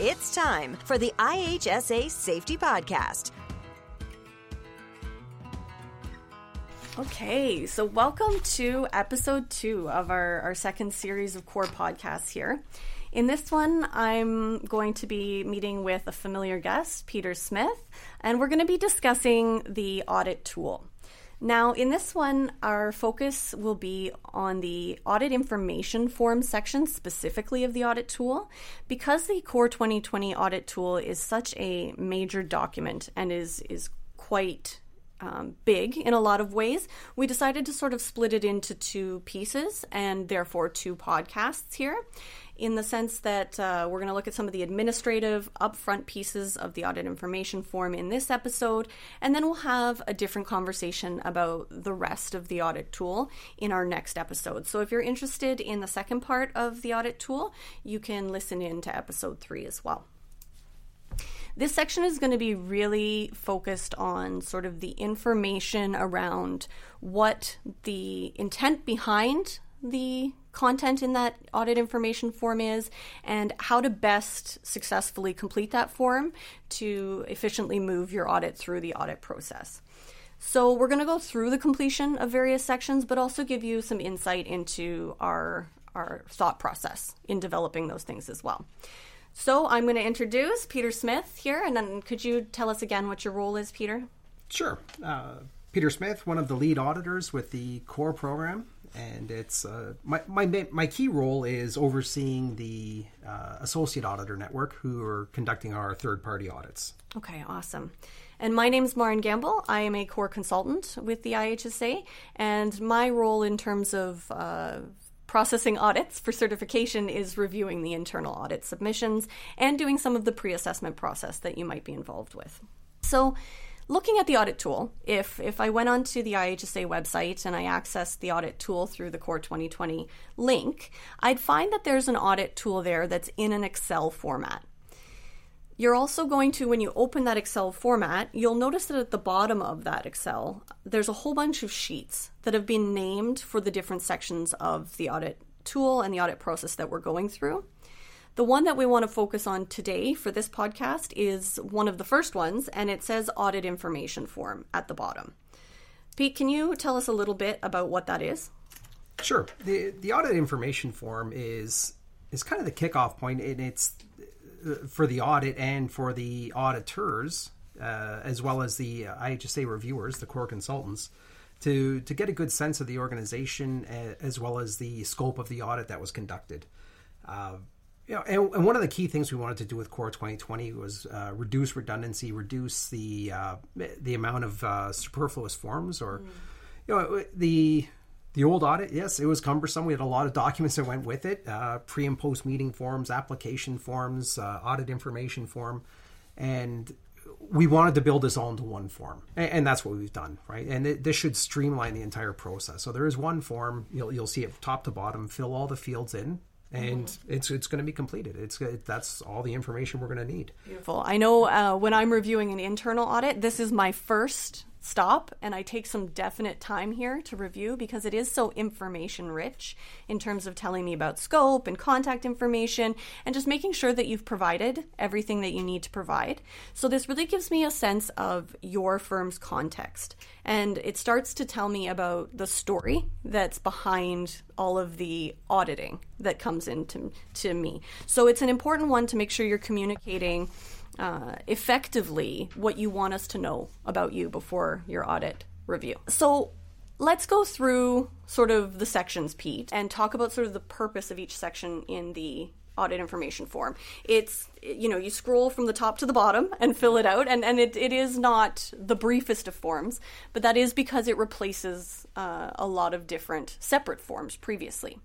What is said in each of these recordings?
It's time for the IHSA Safety Podcast. Okay, so welcome to episode two of our, our second series of COR podcasts here. In this one, I'm going to be meeting with a familiar guest, Peter Smith, and we're going to be discussing the audit tool. Now, in this one, our focus will be on the audit information form section specifically of the audit tool. Because the COR 2020 audit tool is such a major document and is, is quite um, big in a lot of ways, we decided to sort of split it into two pieces and therefore two podcasts here in the sense that uh, we're going to look at some of the administrative upfront pieces of the audit information form in this episode, and then we'll have a different conversation about the rest of the audit tool in our next episode. So if you're interested in the second part of the audit tool, you can listen in to episode three as well. This section is going to be really focused on sort of the information around what the intent behind the content in that audit information form is and how to best successfully complete that form to efficiently move your audit through the audit process. So, we're going to go through the completion of various sections, but also give you some insight into our, our thought process in developing those things as well. So, I'm going to introduce Peter Smith here, and then could you tell us again what your role is, Peter? Sure. Uh, Peter Smith, one of the lead auditors with the COR program and it's uh, my, my my key role is overseeing the uh, associate auditor network who are conducting our third party audits. Okay, awesome. And my name is Maureen Gamble. I am a COR consultant with the IHSA, and my role in terms of uh, processing audits for certification is reviewing the internal audit submissions and doing some of the pre assessment process that you might be involved with. So, looking at the audit tool, if if I went onto the IHSA website and I accessed the audit tool through the COR 2020 link, I'd find that there's an audit tool there that's in an Excel format. You're also going to, when you open that Excel format, you'll notice that at the bottom of that Excel, there's a whole bunch of sheets that have been named for the different sections of the audit tool and the audit process that we're going through. The one that we want to focus on today for this podcast is one of the first ones, and it says audit information form at the bottom. Pete, can you tell us a little bit about what that is? Sure. The the audit information form is is kind of the kickoff point, and it's for the audit and for the auditors, uh, as well as the IHSA reviewers, the COR consultants, to to get a good sense of the organization uh, as well as the scope of the audit that was conducted. Uh, you know, and, and, one of the key things we wanted to do with COR 2020 was uh, reduce redundancy, reduce the uh, the amount of uh, superfluous forms, or mm. you know, the the old audit. Yes, it was cumbersome. We had a lot of documents that went with it: uh, pre and post meeting forms, application forms, uh, audit information form, and we wanted to build this all into one form, and, and that's what we've done, right? And it, this should streamline the entire process. So there is one form. You'll you'll see it top to bottom. Fill all the fields in and it's it's going to be completed. It's it, that's all the information we're going to need. Beautiful. I know uh, when I'm reviewing an internal audit, this is my first stop and I take some definite time here to review because it is so information rich in terms of telling me about scope and contact information and just making sure that you've provided everything that you need to provide. So this really gives me a sense of your firm's context and it starts to tell me about the story that's behind all of the auditing that comes into to me. So it's an important one to make sure you're communicating uh, effectively what you want us to know about you before your audit review. So let's go through sort of the sections, Pete, and talk about sort of the purpose of each section in the audit information form. It's, you know, you scroll from the top to the bottom and fill it out, and, and it, it is not the briefest of forms, but that is because it replaces uh, a lot of different separate forms previously.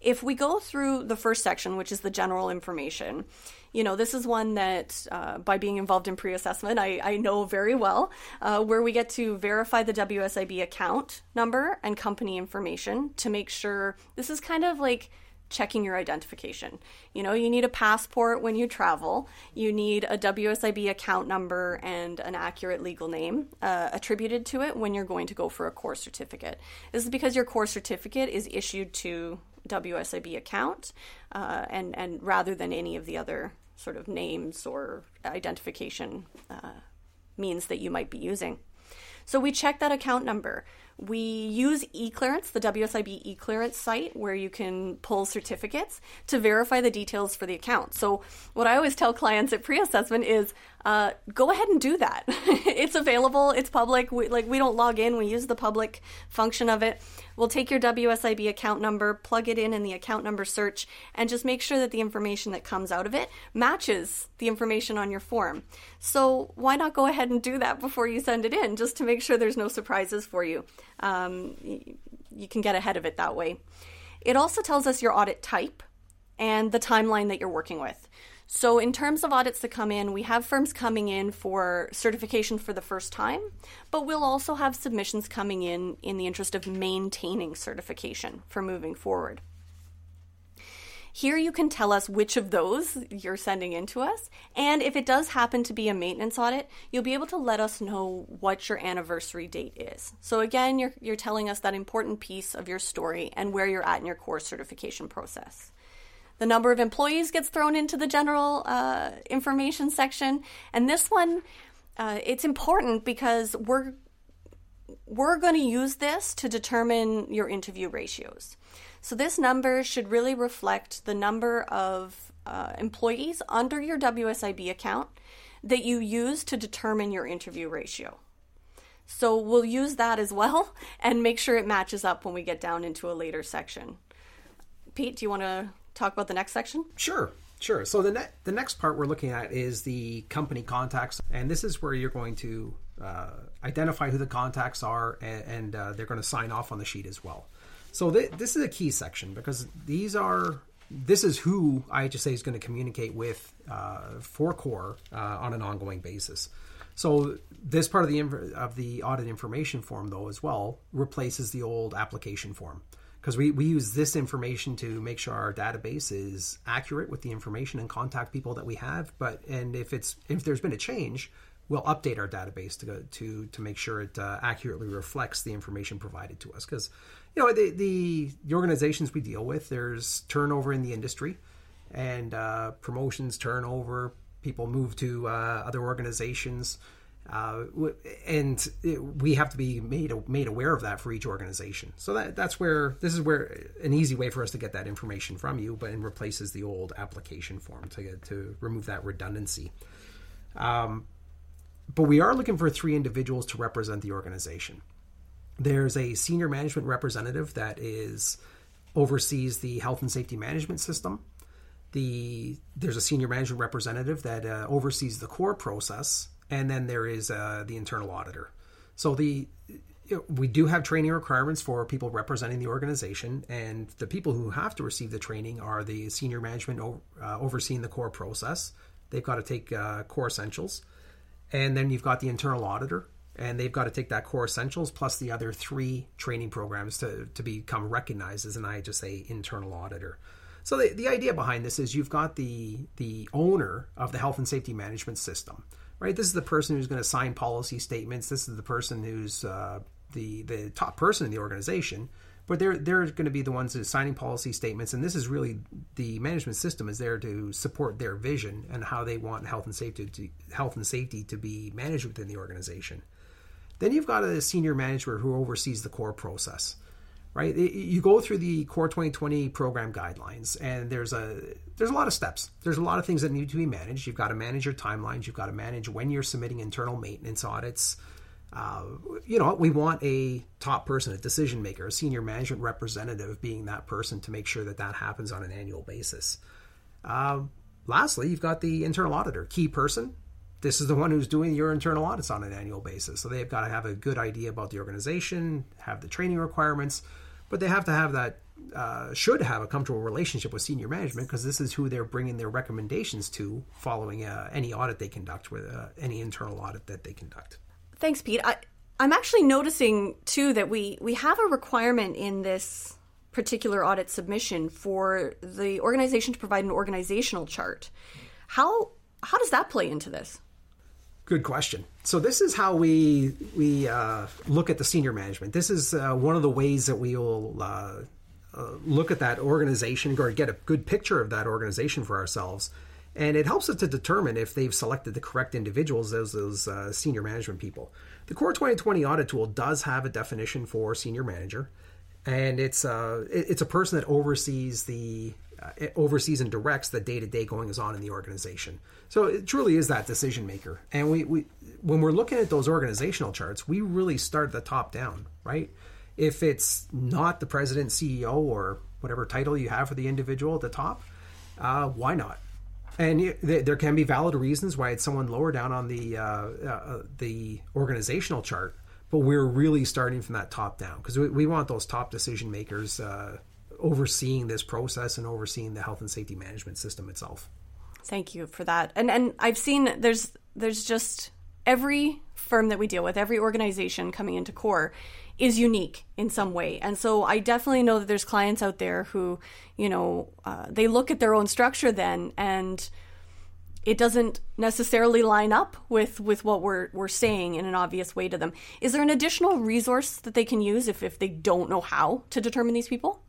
If we go through the first section, which is the general information, you know, this is one that uh, by being involved in pre assessment, I, I, know very well, uh, where we get to verify the WSIB account number and company information to make sure this is kind of like checking your identification. You know, you need a passport when you travel, you need a WSIB account number and an accurate legal name uh, attributed to it when you're going to go for a COR certificate. This is because your COR certificate is issued to WSIB account, uh, and and rather than any of the other sort of names or identification uh, means that you might be using. So we check that account number. We use eClearance, the WSIB eClearance site, where you can pull certificates to verify the details for the account. So, what I always tell clients at pre assessment is uh, go ahead and do that. it's available, it's public. We, like, we don't log in, we use the public function of it. We'll take your WSIB account number, plug it in in the account number search, and just make sure that the information that comes out of it matches the information on your form. So, why not go ahead and do that before you send it in, just to make sure there's no surprises for you? Um, you can get ahead of it that way. It also tells us your audit type and the timeline that you're working with. So, in terms of audits that come in, we have firms coming in for certification for the first time, but we'll also have submissions coming in in the interest of maintaining certification for moving forward. Here you can tell us which of those you're sending in to us. And if it does happen to be a maintenance audit, you'll be able to let us know what your anniversary date is. So again, you're, you're telling us that important piece of your story and where you're at in your COR certification process. The number of employees gets thrown into the general uh, information section. And this one, uh, it's important because we're we're going to use this to determine your interview ratios. So this number should really reflect the number of uh, employees under your WSIB account that you use to determine your interview ratio. So we'll use that as well and make sure it matches up when we get down into a later section. Pete, do you want to talk about the next section? Sure. Sure. So the ne- the next part we're looking at is the company contacts, and this is where you're going to uh, identify who the contacts are, and, and uh, they're going to sign off on the sheet as well. So th- this is a key section because these are this is who IHSA is going to communicate with uh, for COR uh, on an ongoing basis. So this part of the inv- of the audit information form, though, as well, replaces the old application form because we, we use this information to make sure our database is accurate with the information and contact people that we have. But and if it's if there's been a change, we'll update our database to go, to to make sure it uh, accurately reflects the information provided to us because you know the, the, the organizations we deal with there's turnover in the industry and uh, promotions turnover people move to uh, other organizations uh, and it, we have to be made made aware of that for each organization. So that that's where this is where an easy way for us to get that information from you, but it replaces the old application form to get, to remove that redundancy. Um, but we are looking for three individuals to represent the organization. There's a senior management representative that is oversees the health and safety management system. The there's a senior management representative that uh, oversees the COR process, and then there is uh, the internal auditor. So the we do have training requirements for people representing the organization, and the people who have to receive the training are the senior management uh, overseeing the COR process. They've got to take uh, COR essentials, and then you've got the internal auditor and they've got to take that COR essentials plus the other three training programs to, to become recognized as an IHSA internal auditor. So the, the idea behind this is you've got the the owner of the health and safety management system, right? This is the person who's going to sign policy statements. This is the person who's uh, the the top person in the organization. But they're they're going to be the ones are signing policy statements, and this is really the management system is there to support their vision and how they want health and safety to, health and safety to be managed within the organization. Then you've got a senior manager who oversees the COR process, right? You go through the COR 2020 program guidelines, and there's a there's a lot of steps. There's a lot of things that need to be managed. You've got to manage your timelines. You've got to manage when you're submitting internal maintenance audits. Uh, you know, we want a top person, a decision maker, a senior management representative being that person to make sure that that happens on an annual basis. Uh, lastly, you've got the internal auditor, key person, this is the one who's doing your internal audits on an annual basis. So they've got to have a good idea about the organization, have the training requirements, but they have to have that, uh, should have a comfortable relationship with senior management because this is who they're bringing their recommendations to following uh, any audit they conduct, with uh, any internal audit that they conduct. Thanks, Pete. I, I'm actually noticing too that we we have a requirement in this particular audit submission for the organization to provide an organizational chart. How how does that play into this? Good question. So this is how we we uh, look at the senior management. This is uh, one of the ways that we will uh, uh look at that organization or get a good picture of that organization for ourselves. and it helps us to determine if they've selected the correct individuals as those uh, senior management people. The COR 2020 audit tool does have a definition for senior manager, and it's uh, it's a person that oversees the uh, oversees and directs the day to day goings on in the organization. So it truly is that decision maker. And we, we when we're looking at those organizational charts, we really start at the top down, right? If it's not the president, CEO, or whatever title you have for the individual at the top, uh, why not? And there can be valid reasons why it's someone lower down on the uh, uh, the organizational chart, but we're really starting from that top down because we, we, want those top decision makers uh, overseeing this process and overseeing the health and safety management system itself. Thank you for that. And and I've seen there's there's just every firm that we deal with, every organization coming into COR is unique in some way. And so I definitely know that there's clients out there who, you know, uh, they look at their own structure then and it doesn't necessarily line up with, with what we're, we're saying in an obvious way to them. Is there an additional resource that they can use if, if they don't know how to determine these people?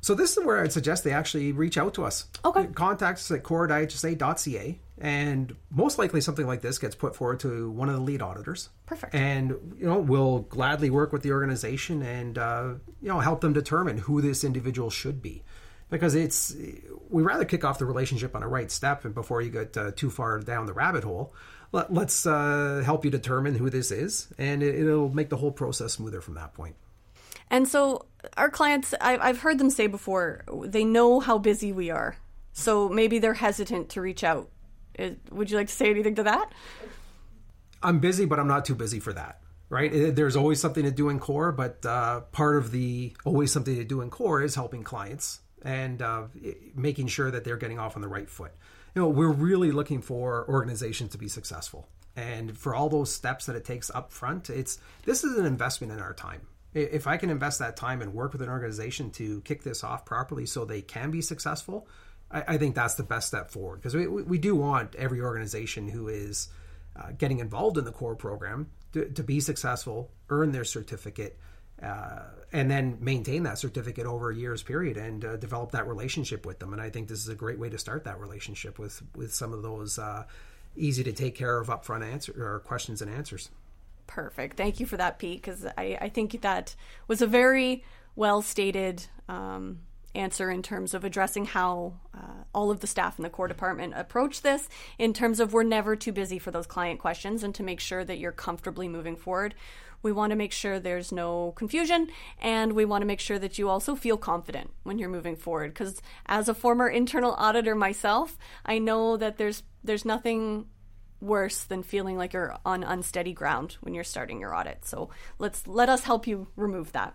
So this is where I'd suggest they actually reach out to us. Okay. Contact us at core.ihsa.ca, and most likely something like this gets put forward to one of the lead auditors. Perfect. And you know we'll gladly work with the organization and uh, you know help them determine who this individual should be, because it's we rather kick off the relationship on a right step and before you get uh, too far down the rabbit hole. Let, us uh, help you determine who this is, and it, it'll make the whole process smoother from that point. And so our clients, I, have heard them say before, they know how busy we are. So maybe they're hesitant to reach out. Would you like to say anything to that? I'm busy, but I'm not too busy for that. Right? There's always something to do in COR, but uh, part of the always something to do in COR is helping clients and uh, making sure that they're getting off on the right foot. You know, we're really looking for organizations to be successful, and for all those steps that it takes up front, it's this is an investment in our time if I can invest that time and work with an organization to kick this off properly so they can be successful, I, I think that's the best step forward because we, we do want every organization who is uh, getting involved in the COR program to, to be successful, earn their certificate, uh, and then maintain that certificate over a year's period and uh, develop that relationship with them. And I think this is a great way to start that relationship with with some of those uh, easy to take care of upfront answer or questions and answers. Perfect. Thank you for that, Pete, because I, I think that was a very well stated um, answer in terms of addressing how uh, all of the staff in the COR department approach this in terms of we're never too busy for those client questions and to make sure that you're comfortably moving forward. We want to make sure there's no confusion and we want to make sure that you also feel confident when you're moving forward because as a former internal auditor myself, I know that there's there's nothing worse than feeling like you're on unsteady ground when you're starting your audit. So let's let us help you remove that.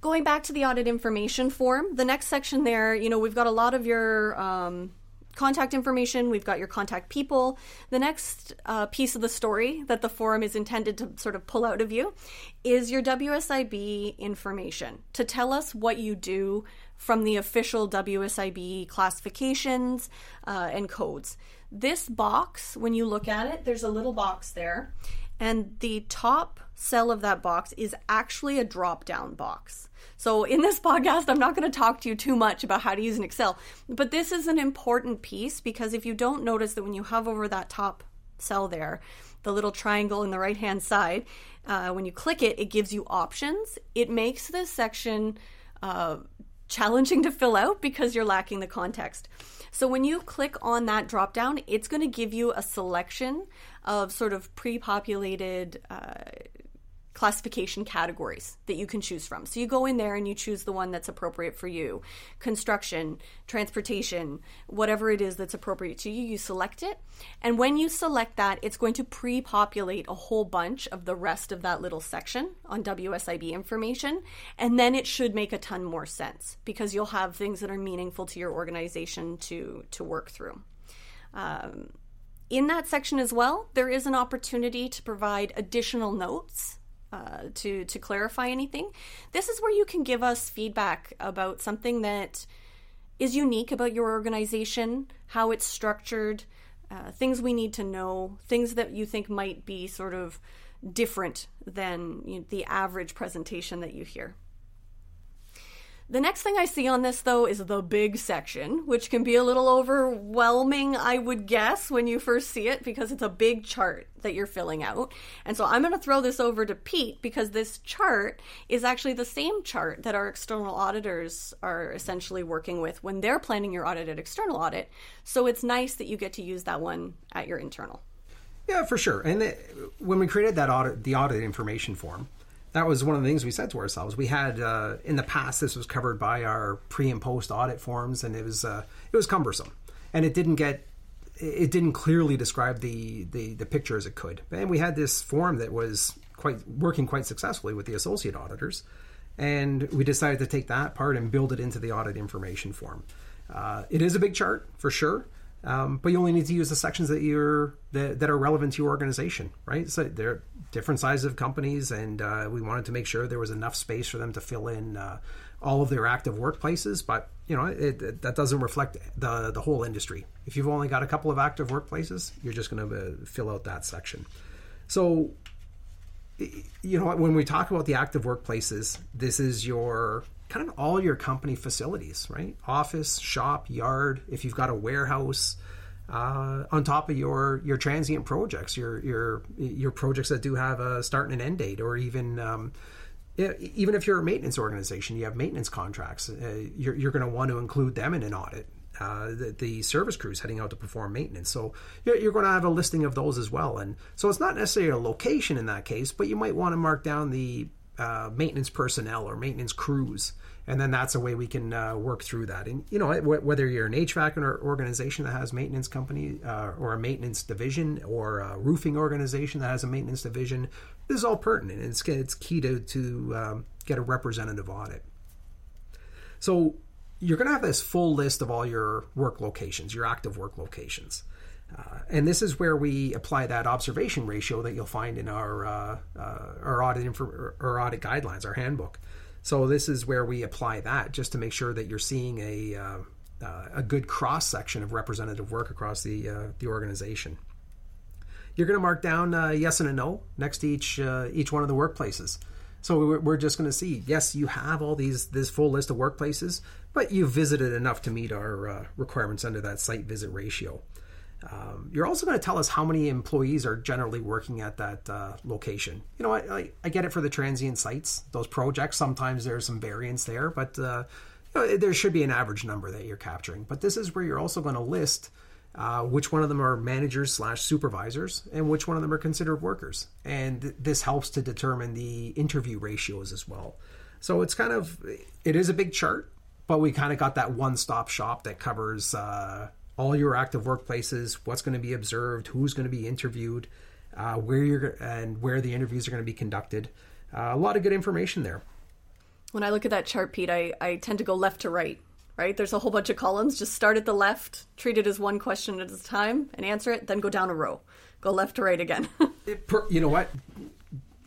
Going back to the audit information form, the next section there, you know, we've got a lot of your um, contact information, we've got your contact people. The next uh, piece of the story that the form is intended to sort of pull out of you is your WSIB information to tell us what you do from the official WSIB classifications uh, and codes. This box, when you look at it, there's a little box there, and the top cell of that box is actually a drop down box. So, in this podcast, I'm not going to talk to you too much about how to use an Excel, but this is an important piece because if you don't notice that when you hover over that top cell there, the little triangle in the right hand side, uh, when you click it, it gives you options. It makes this section uh, challenging to fill out because you're lacking the context. So when you click on that drop down, it's going to give you a selection of sort of pre populated uh, classification categories that you can choose from. So you go in there and you choose the one that's appropriate for you construction, transportation, whatever it is that's appropriate to you, you select it. And when you select that, it's going to pre populate a whole bunch of the rest of that little section on WSIB information. And then it should make a ton more sense because you'll have things that are meaningful to your organization to, to work through. Um, in that section as well, there is an opportunity to provide additional notes uh, to to clarify anything. This is where you can give us feedback about something that is unique about your organization, how it's structured, uh, things we need to know, things that you think might be sort of different than you know, the average presentation that you hear. The next thing I see on this, though, is the big section, which can be a little overwhelming, I would guess, when you first see it, because it's a big chart that you're filling out. And so I'm going to throw this over to Pete because this chart is actually the same chart that our external auditors are essentially working with when they're planning your audited external audit. So it's nice that you get to use that one at your internal. Yeah, for sure. And when we created that audit, the audit information form, that was one of the things we said to ourselves. We had uh, in the past this was covered by our pre and post audit forms, and it was uh, it was cumbersome, and it didn't get it didn't clearly describe the, the the picture as it could. And we had this form that was quite working quite successfully with the associate auditors, and we decided to take that part and build it into the audit information form. Uh, it is a big chart for sure. Um, but you only need to use the sections that you're that, that, are relevant to your organization, right? So they're different sizes of companies, and uh, we wanted to make sure there was enough space for them to fill in uh, all of their active workplaces. But you know, it, it, that doesn't reflect the the whole industry. If you've only got a couple of active workplaces, you're just going to uh, fill out that section. So, you know, when we talk about the active workplaces, this is your kind of all your company facilities, right? Office, shop, yard. If you've got a warehouse, uh, on top of your your transient projects, your your your projects that do have a start and an end date, or even um, even if you're a maintenance organization, you have maintenance contracts. Uh, you're, you're going to want to include them in an audit. Uh, the, the, service crews heading out to perform maintenance. So you're, you're, going to have a listing of those as well. And so it's not necessarily a location in that case, but you might want to mark down the uh, maintenance personnel or maintenance crews and then that's a way we can uh, work through that. And you know, whether you're an HVAC organization that has maintenance company uh, or a maintenance division, or a roofing organization that has a maintenance division, this is all pertinent. It's it's key to to um, get a representative audit. So you're going to have this full list of all your work locations, your active work locations. Uh, and this is where we apply that observation ratio that you'll find in our uh, uh, our audit our audit guidelines, our handbook. So this is where we apply that just to make sure that you're seeing a uh, uh, a good cross section of representative work across the uh, the organization. You're going to mark down yes and a no next to each each one of the workplaces. So we're just going to see yes, you have all these this full list of workplaces, but you've visited enough to meet our uh, requirements under that site visit ratio. Um, you're also going to tell us how many employees are generally working at that uh, location. You know, I, I, I, get it for the transient sites, those projects. Sometimes there's some variance there, but uh, you know, there should be an average number that you're capturing. But this is where you're also going to list uh, which one of them are managers slash supervisors and which one of them are considered workers. And th- this helps to determine the interview ratios as well. So it's kind of it is a big chart, but we kind of got that one stop shop that covers uh, all your active workplaces, what's going to be observed, who's going to be interviewed, uh, where you're and where the interviews are going to be conducted. Uh, a lot of good information there. When I look at that chart, Pete, I, I tend to go left to right. Right, there's a whole bunch of columns. Just start at the left, treat it as one question at a time, and answer it. Then go down a row, go left to right again. it, per, you know what?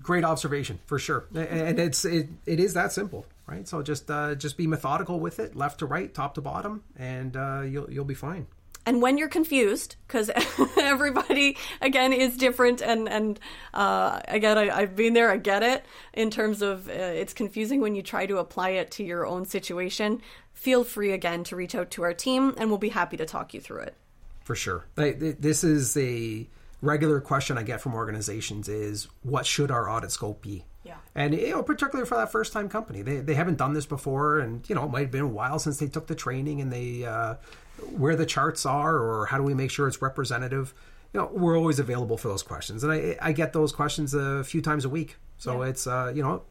Great observation for sure, and it's it, it is that simple, right? So just uh, just be methodical with it, left to right, top to bottom, and uh, you'll you'll be fine. And when you're confused because everybody again is different and and uh, again I, have been there i get it in terms of uh, it's confusing when you try to apply it to your own situation. Feel free again to reach out to our team and we'll be happy to talk you through it. For sure. This is a regular question i get from organizations is what should our audit scope be yeah. And you know, particularly for that first time company, they, they haven't done this before, and you know, it might have been a while since they took the training, and they uh, where the charts are or how do we make sure it's representative. You know we're always available for those questions and i, I get those questions a few times a week. So yeah. it's uh, you know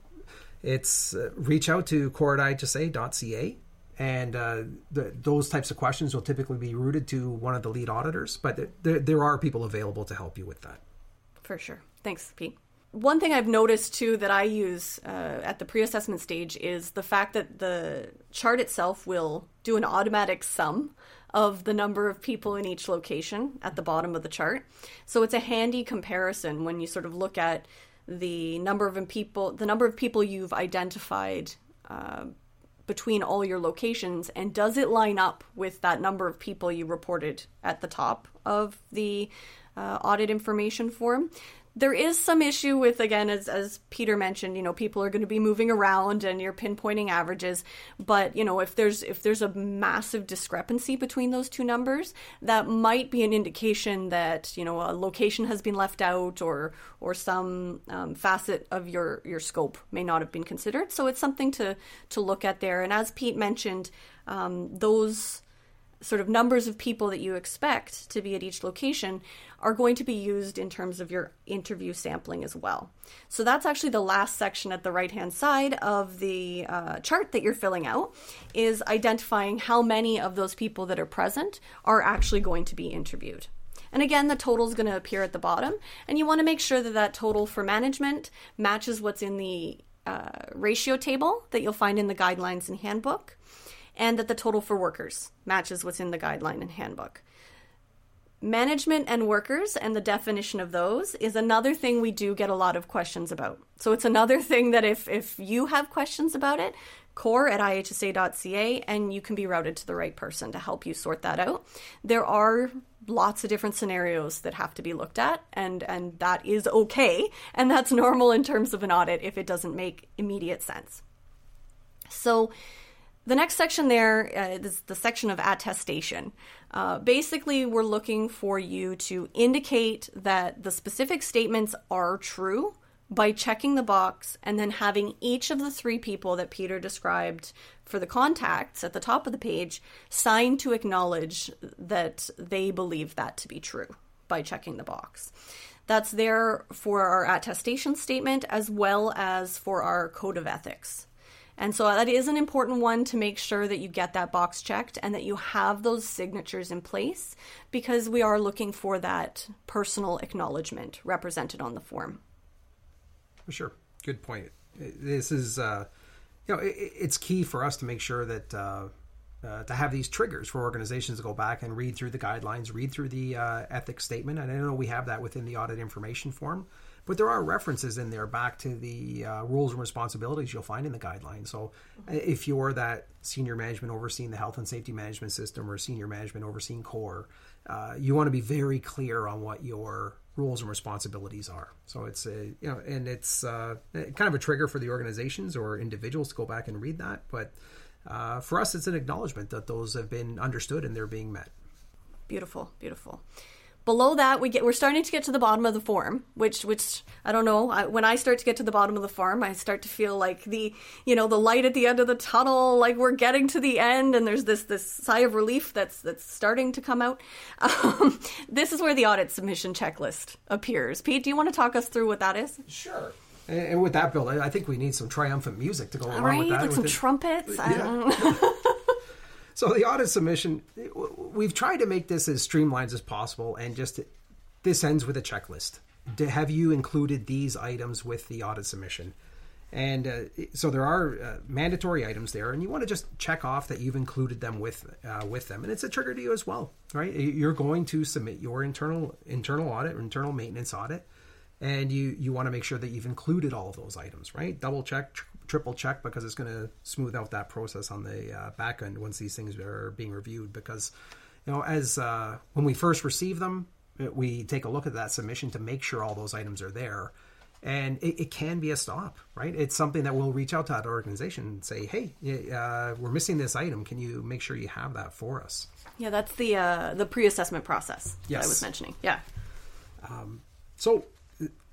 it's uh, reach out to core.ihsa.ca and uh, the, those types of questions will typically be routed to one of the lead auditors but there, there are people available to help you with that. For sure. Thanks pete one thing I've noticed too that I use uh, at the pre assessment stage is the fact that the chart itself will do an automatic sum of the number of people in each location at the bottom of the chart. So it's a handy comparison when you sort of look at the number of people, the number of people you've identified uh, between all your locations, and does it line up with that number of people you reported at the top of the uh, audit information form? There is some issue with again as, as peter mentioned you know people are going to be moving around and you're pinpointing averages. But you know if there's if there's a massive discrepancy between those two numbers that might be an indication that you know a location has been left out or or some um, facet of your your scope may not have been considered. So it's something to to look at there. And as pete mentioned um, those sort of numbers of people that you expect to be at each location are going to be used in terms of your interview sampling as well. So that's actually the last section at the right hand side of the uh, chart that you're filling out is identifying how many of those people that are present are actually going to be interviewed. And again, the total is going to appear at the bottom, and you want to make sure that that total for management matches what's in the uh, ratio table that you'll find in the guidelines and handbook and that the total for workers matches what's in the guideline and handbook. Management and workers and the definition of those is another thing we do get a lot of questions about. So it's another thing that if, if you have questions about it, core at ihsa.ca and you can be routed to the right person to help you sort that out. There are lots of different scenarios that have to be looked at and and that is okay and that's normal in terms of an audit if it doesn't make immediate sense. So the next section there uh, is the section of attestation. Uh, basically, we're looking for you to indicate that the specific statements are true by checking the box and then having each of the three people that Peter described for the contacts at the top of the page sign to acknowledge that they believe that to be true by checking the box. That's there for our attestation statement as well as for our code of ethics. And so that is an important one to make sure that you get that box checked and that you have those signatures in place because we are looking for that personal acknowledgement represented on the form. For sure. Good point. This is, uh, you know, it, it's key for us to make sure that. Uh, uh, to have these triggers for organizations to go back and read through the guidelines, read through the uh, ethics statement, and I know we have that within the audit information form but there are references in there back to the uh, rules and responsibilities you'll find in the guidelines. So mm-hmm. if you're that senior management overseeing the health and safety management system or senior management overseeing COR, uh, you want to be very clear on what your rules and responsibilities are. So it's a you know, and it's uh, kind of a trigger for the organizations or individuals to go back and read that. But uh, for us, it's an acknowledgement that those have been understood and they're being met. Beautiful, beautiful. Below that, we get we're starting to get to the bottom of the form, which which I don't know. I, when I start to get to the bottom of the form, I start to feel like the you know the light at the end of the tunnel, like we're getting to the end, and there's this this sigh of relief that's that's starting to come out. Um, this is where the audit submission checklist appears. Pete, do you want to talk us through what that is? Sure. And with that, Bill, I think we need some triumphant music to go along right, with that. Like some it. trumpets. Yeah. So the audit submission, we've tried to make this as streamlined as possible, and just this ends with a checklist. Have you included these items with the audit submission? And uh, so there are uh, mandatory items there, and you want to just check off that you've included them with uh, with them, and it's a trigger to you as well, right? You're going to submit your internal internal audit, internal maintenance audit, and you you want to make sure that you've included all of those items, right? Double check, triple check because it's going to smooth out that process on the uh, back end once these things are being reviewed. Because you know, as uh, when we first receive them, we take a look at that submission to make sure all those items are there. And it, it can be a stop, right? It's something that we'll reach out to that organization and say, "Hey, uh, we're missing this item. Can you make sure you have that for us?" Yeah, that's the uh, the pre-assessment process yes. I was mentioning. Yeah. Um, so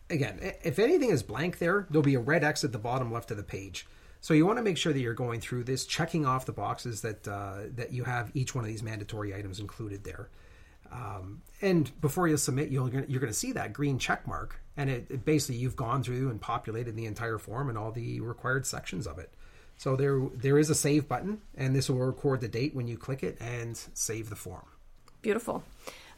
again, if anything is blank there, there'll be a red X at the bottom left of the page. So you want to make sure that you're going through this, checking off the boxes that uh, that you have each one of these mandatory items included there. Um, and before you submit, you're gonna, you're going to see that green check mark, and it, it, basically you've gone through and populated the entire form and all the required sections of it. So there there is a save button, and this will record the date when you click it and save the form. Beautiful.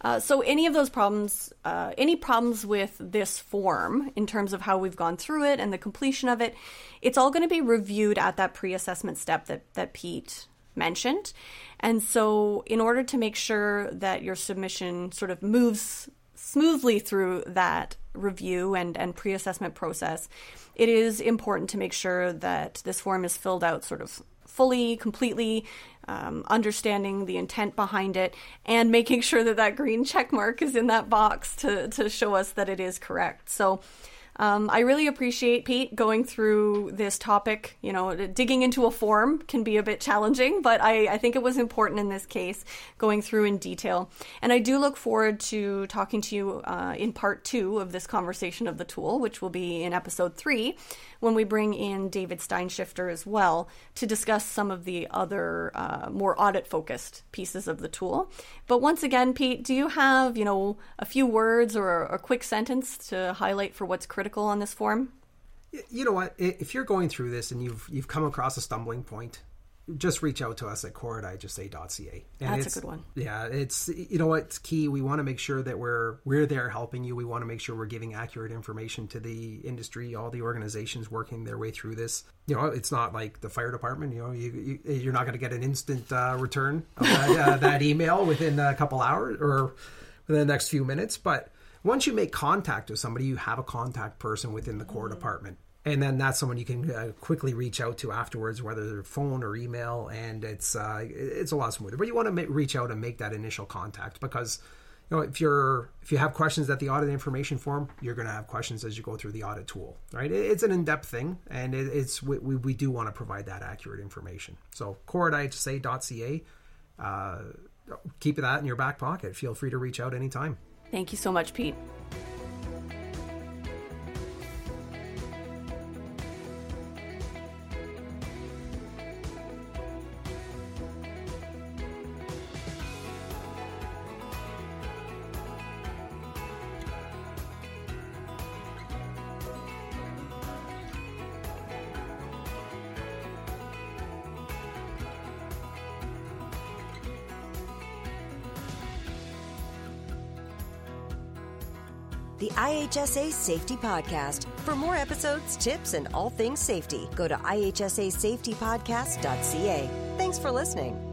Uh, so any of those problems, uh, any problems with this form in terms of how we've gone through it and the completion of it, it's all going to be reviewed at that pre-assessment step that that Pete mentioned. And so, in order to make sure that your submission sort of moves smoothly through that review and, and pre assessment process, it is important to make sure that this form is filled out sort of fully, completely, um, understanding the intent behind it and making sure that that green check mark is in that box to, to show us that it is correct. So um, I really appreciate Pete going through this topic. You know, digging into a form can be a bit challenging, but I, I, think it was important in this case, going through in detail. And I do look forward to talking to you uh, in part two of this conversation of the tool, which will be in episode three, when we bring in David Steinshifter as well to discuss some of the other uh, more audit focused pieces of the tool. But once again, Pete, do you have, you know, a few words or a quick sentence to highlight for what's critical on this form? You know what? If you're going through this and you've you've come across a stumbling point, just reach out to us at core at iHSA.ca. And That's a good one. Yeah, it's you know what's key. We want to make sure that we're we're there helping you. We want to make sure we're giving accurate information to the industry, all the organizations working their way through this. You know, it's not like the fire department. You know, you, you are not going to get an instant uh, return of that, uh, that email within a couple hours or within the next few minutes, but once you make contact with somebody, you have a contact person within the COR mm-hmm. department and then that's someone you can uh, quickly reach out to afterwards, whether they're phone or email, and it's uh, it's a lot smoother. But you want to reach out and make that initial contact because you know if you're if you have questions at the audit information form, you're going to have questions as you go through the audit tool, right? It's an in depth thing, and it, it's we, we do want to provide that accurate information. So core at ihsa.ca, uh, keep that in your back pocket. Feel free to reach out anytime. Thank you so much, Pete. IHSA Safety Podcast. For more episodes, tips, and all things safety, go to ihsasafetypodcast.ca. Thanks for listening.